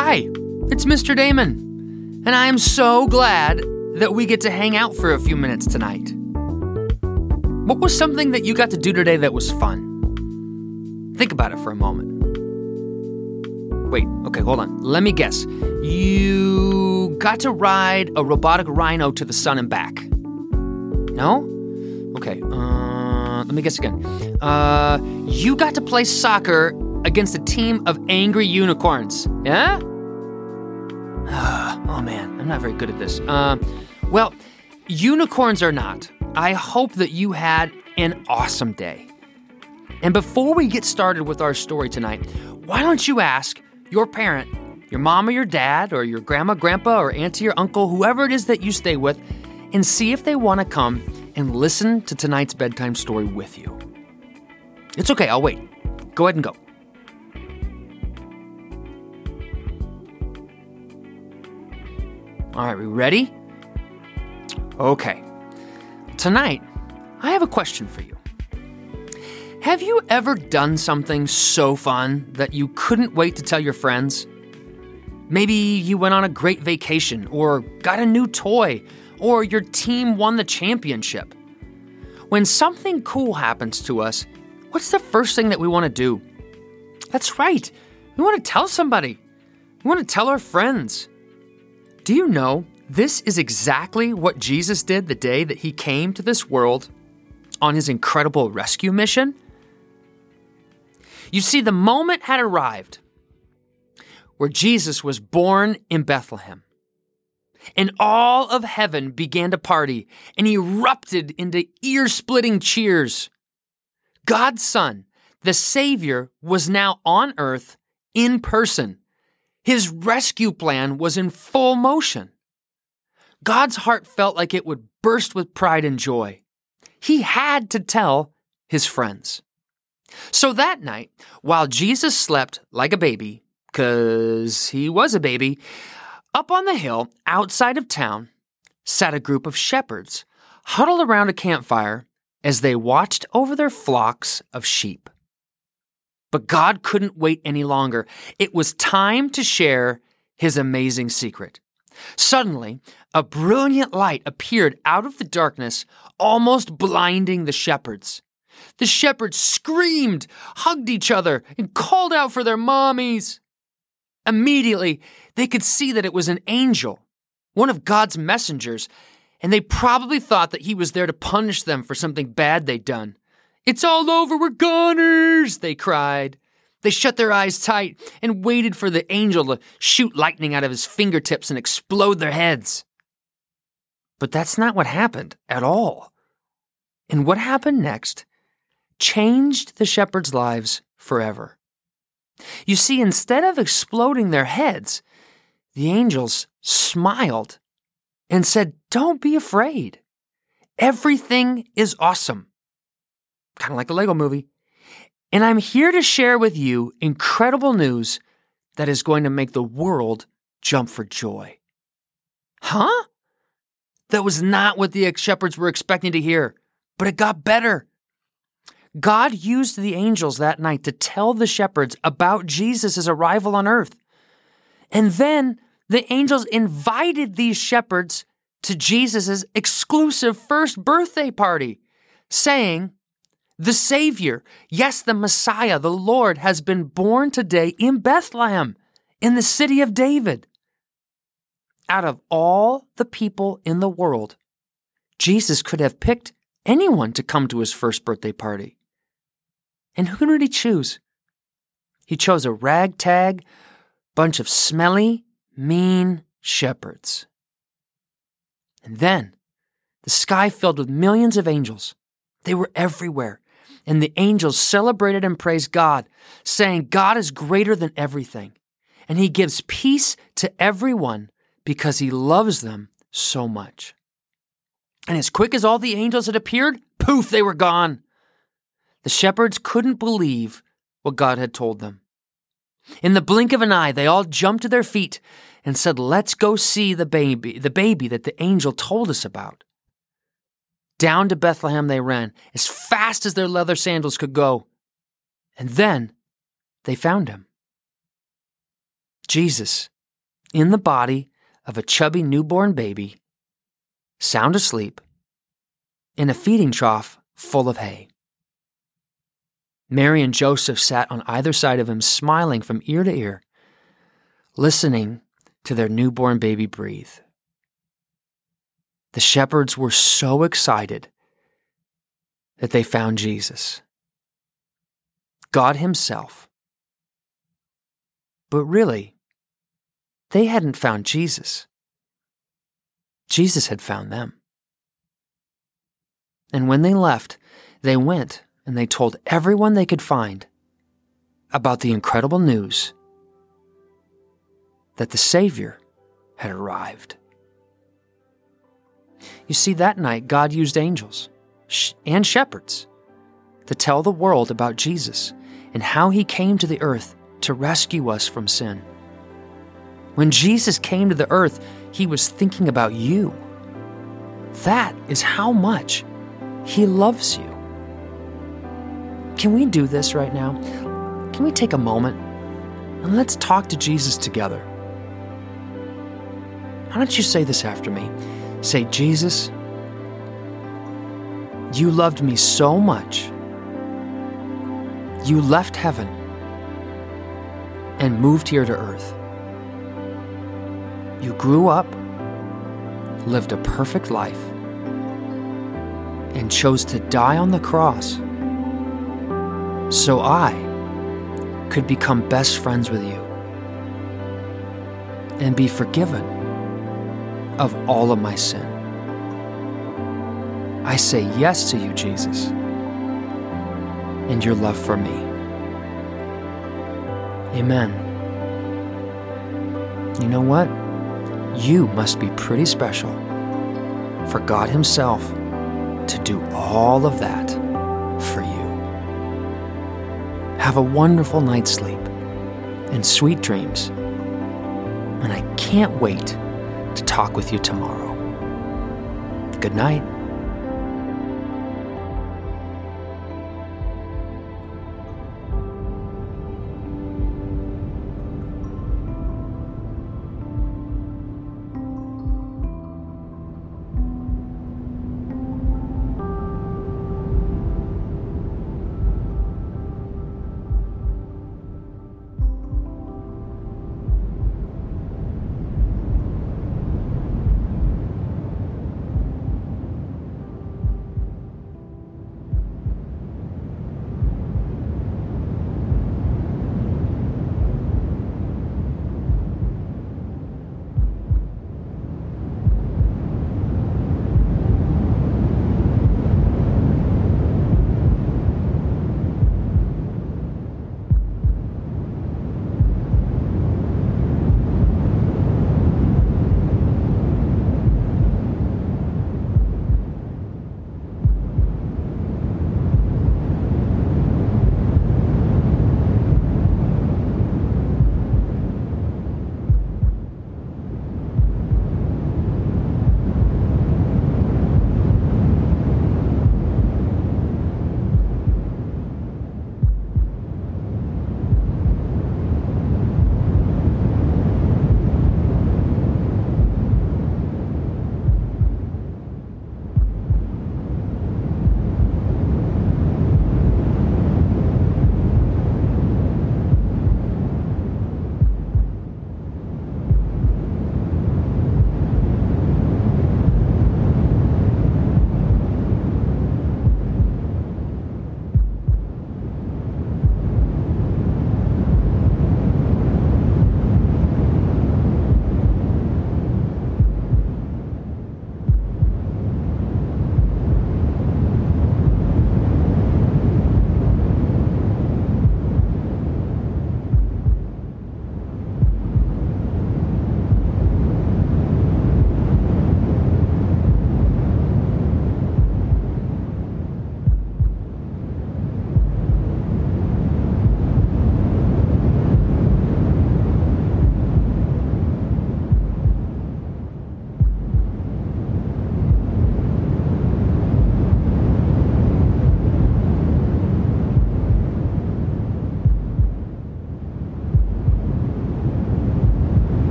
Hi, it's Mr. Damon, and I am so glad that we get to hang out for a few minutes tonight. What was something that you got to do today that was fun? Think about it for a moment. Wait, okay, hold on. Let me guess. You got to ride a robotic rhino to the sun and back. No? Okay, uh, let me guess again. Uh, you got to play soccer against a team of angry unicorns. Yeah? oh man, I'm not very good at this. Uh, well, unicorns are not, I hope that you had an awesome day. And before we get started with our story tonight, why don't you ask your parent, your mom or your dad, or your grandma, grandpa, or auntie or uncle, whoever it is that you stay with, and see if they want to come and listen to tonight's bedtime story with you. It's okay, I'll wait. Go ahead and go. All right, we ready? Okay. Tonight, I have a question for you. Have you ever done something so fun that you couldn't wait to tell your friends? Maybe you went on a great vacation, or got a new toy, or your team won the championship. When something cool happens to us, what's the first thing that we want to do? That's right, we want to tell somebody. We want to tell our friends. Do you know this is exactly what Jesus did the day that he came to this world on his incredible rescue mission? You see, the moment had arrived where Jesus was born in Bethlehem. And all of heaven began to party and erupted into ear splitting cheers. God's Son, the Savior, was now on earth in person. His rescue plan was in full motion. God's heart felt like it would burst with pride and joy. He had to tell his friends. So that night, while Jesus slept like a baby, because he was a baby, up on the hill outside of town sat a group of shepherds huddled around a campfire as they watched over their flocks of sheep. But God couldn't wait any longer. It was time to share his amazing secret. Suddenly, a brilliant light appeared out of the darkness, almost blinding the shepherds. The shepherds screamed, hugged each other, and called out for their mommies. Immediately, they could see that it was an angel, one of God's messengers, and they probably thought that he was there to punish them for something bad they'd done. It's all over, we're goners, they cried. They shut their eyes tight and waited for the angel to shoot lightning out of his fingertips and explode their heads. But that's not what happened at all. And what happened next changed the shepherds' lives forever. You see, instead of exploding their heads, the angels smiled and said, Don't be afraid. Everything is awesome. Kind of like a Lego movie. And I'm here to share with you incredible news that is going to make the world jump for joy. Huh? That was not what the shepherds were expecting to hear, but it got better. God used the angels that night to tell the shepherds about Jesus' arrival on earth. And then the angels invited these shepherds to Jesus' exclusive first birthday party, saying, the Savior, yes, the Messiah, the Lord, has been born today in Bethlehem, in the city of David. Out of all the people in the world, Jesus could have picked anyone to come to his first birthday party. And who did he choose? He chose a ragtag bunch of smelly, mean shepherds. And then the sky filled with millions of angels. They were everywhere, and the angels celebrated and praised God, saying, God is greater than everything, and he gives peace to everyone because he loves them so much. And as quick as all the angels had appeared, poof, they were gone. The shepherds couldn't believe what God had told them. In the blink of an eye, they all jumped to their feet and said, Let's go see the baby, the baby that the angel told us about. Down to Bethlehem they ran, as fast as their leather sandals could go. And then they found him. Jesus, in the body of a chubby newborn baby, sound asleep, in a feeding trough full of hay. Mary and Joseph sat on either side of him, smiling from ear to ear, listening to their newborn baby breathe. The shepherds were so excited that they found Jesus, God Himself. But really, they hadn't found Jesus. Jesus had found them. And when they left, they went and they told everyone they could find about the incredible news that the Savior had arrived. You see, that night, God used angels and shepherds to tell the world about Jesus and how he came to the earth to rescue us from sin. When Jesus came to the earth, he was thinking about you. That is how much he loves you. Can we do this right now? Can we take a moment and let's talk to Jesus together? Why don't you say this after me? Say, Jesus, you loved me so much. You left heaven and moved here to earth. You grew up, lived a perfect life, and chose to die on the cross so I could become best friends with you and be forgiven of all of my sin. I say yes to you, Jesus, and your love for me. Amen. You know what? You must be pretty special for God Himself to do all of that for you. Have a wonderful night's sleep and sweet dreams. And I can't wait to talk with you tomorrow. Good night.